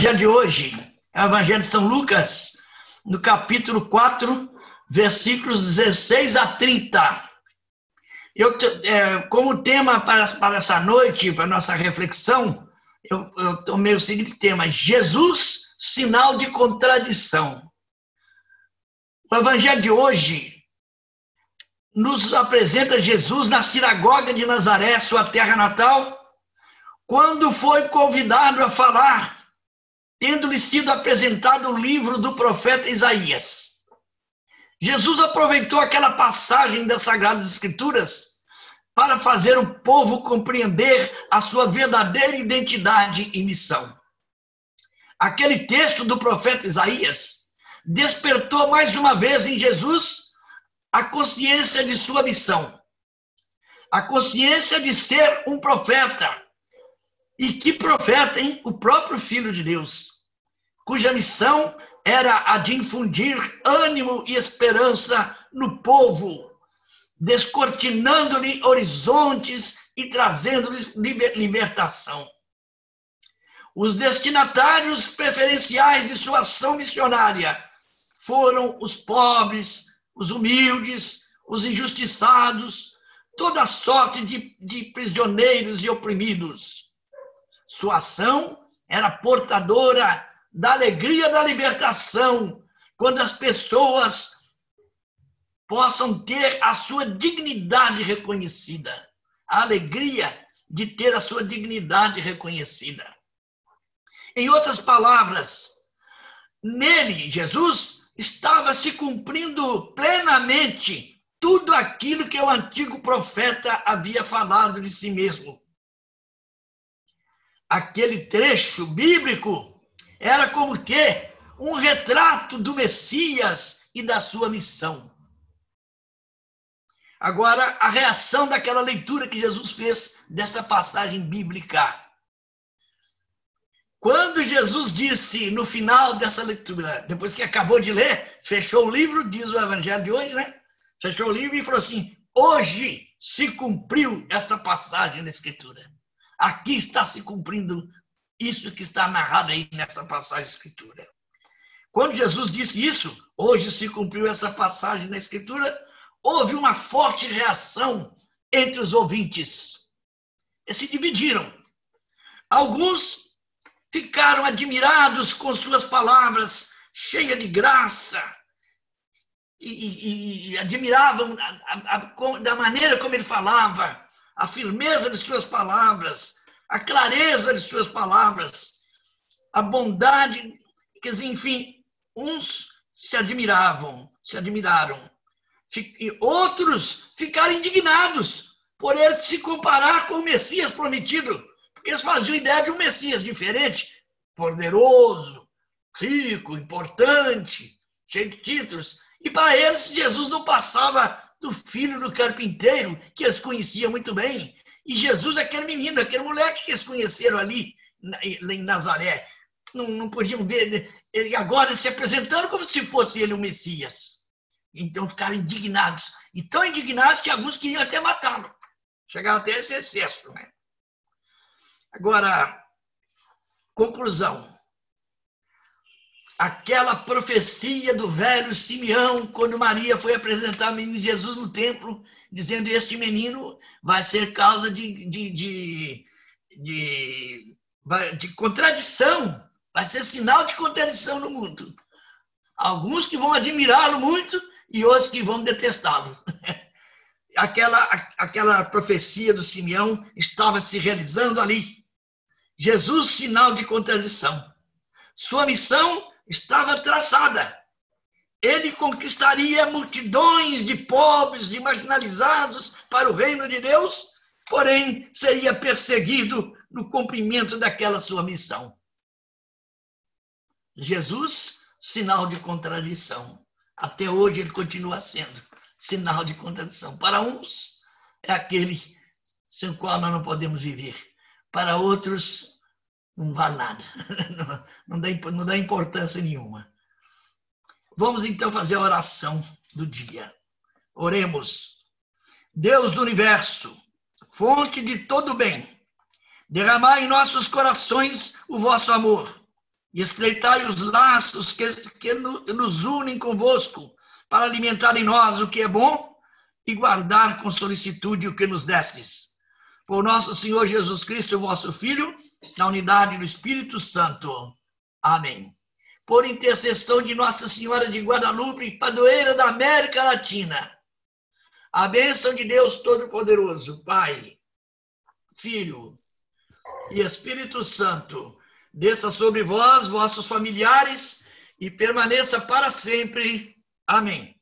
Evangelho de hoje é o Evangelho de São Lucas, no capítulo 4, versículos 16 a 30. Eu, é, como tema para, para essa noite, para nossa reflexão, eu, eu tomei o seguinte tema: Jesus, sinal de contradição. O Evangelho de hoje nos apresenta Jesus na sinagoga de Nazaré, sua terra natal, quando foi convidado a falar, tendo-lhe sido apresentado o livro do profeta Isaías. Jesus aproveitou aquela passagem das Sagradas Escrituras para fazer o povo compreender a sua verdadeira identidade e missão. Aquele texto do profeta Isaías despertou mais uma vez em Jesus a consciência de sua missão, a consciência de ser um profeta. E que profeta, hein? O próprio Filho de Deus, cuja missão era a de infundir ânimo e esperança no povo, descortinando-lhe horizontes e trazendo-lhes libertação. Os destinatários preferenciais de sua ação missionária foram os pobres, os humildes, os injustiçados, toda sorte de, de prisioneiros e oprimidos. Sua ação era portadora da alegria da libertação, quando as pessoas possam ter a sua dignidade reconhecida, a alegria de ter a sua dignidade reconhecida. Em outras palavras, nele, Jesus, estava se cumprindo plenamente tudo aquilo que o antigo profeta havia falado de si mesmo. Aquele trecho bíblico era como que um retrato do Messias e da sua missão. Agora, a reação daquela leitura que Jesus fez desta passagem bíblica. Quando Jesus disse no final dessa leitura, depois que acabou de ler, fechou o livro, diz o Evangelho de hoje, né? Fechou o livro e falou assim: hoje se cumpriu essa passagem da Escritura. Aqui está se cumprindo isso que está narrado aí nessa passagem da Escritura. Quando Jesus disse isso, hoje se cumpriu essa passagem da Escritura, houve uma forte reação entre os ouvintes. Eles se dividiram. Alguns ficaram admirados com suas palavras, cheias de graça, e, e, e admiravam a, a, a, da maneira como ele falava, a firmeza de suas palavras, a clareza de suas palavras, a bondade, quer dizer, enfim, uns se admiravam, se admiraram, e outros ficaram indignados por ele se comparar com o Messias prometido eles faziam ideia de um Messias diferente, poderoso, rico, importante, cheio de títulos. E para eles, Jesus não passava do filho do carpinteiro, que eles conheciam muito bem. E Jesus, aquele menino, aquele moleque que eles conheceram ali em Nazaré, não, não podiam ver ele agora se apresentando como se fosse ele o Messias. Então ficaram indignados. E tão indignados que alguns queriam até matá-lo. Chegaram até esse excesso, né? Agora, conclusão. Aquela profecia do velho Simeão, quando Maria foi apresentar o menino Jesus no templo, dizendo: Este menino vai ser causa de, de, de, de, de contradição, vai ser sinal de contradição no mundo. Alguns que vão admirá-lo muito e outros que vão detestá-lo. Aquela, aquela profecia do Simeão estava se realizando ali. Jesus, sinal de contradição. Sua missão estava traçada. Ele conquistaria multidões de pobres, de marginalizados para o reino de Deus, porém seria perseguido no cumprimento daquela sua missão. Jesus, sinal de contradição. Até hoje ele continua sendo sinal de contradição. Para uns, é aquele sem o qual nós não podemos viver para outros não vale nada, não, dá, não dá importância nenhuma. Vamos então fazer a oração do dia. Oremos. Deus do universo, fonte de todo bem, derramai em nossos corações o vosso amor, e estreitai os laços que, que nos unem convosco, para alimentar em nós o que é bom e guardar com solicitude o que nos destes. Por nosso Senhor Jesus Cristo, vosso Filho, na unidade do Espírito Santo. Amém. Por intercessão de Nossa Senhora de Guadalupe, padroeira da América Latina, a bênção de Deus Todo-Poderoso, Pai, Filho e Espírito Santo, desça sobre vós, vossos familiares, e permaneça para sempre. Amém.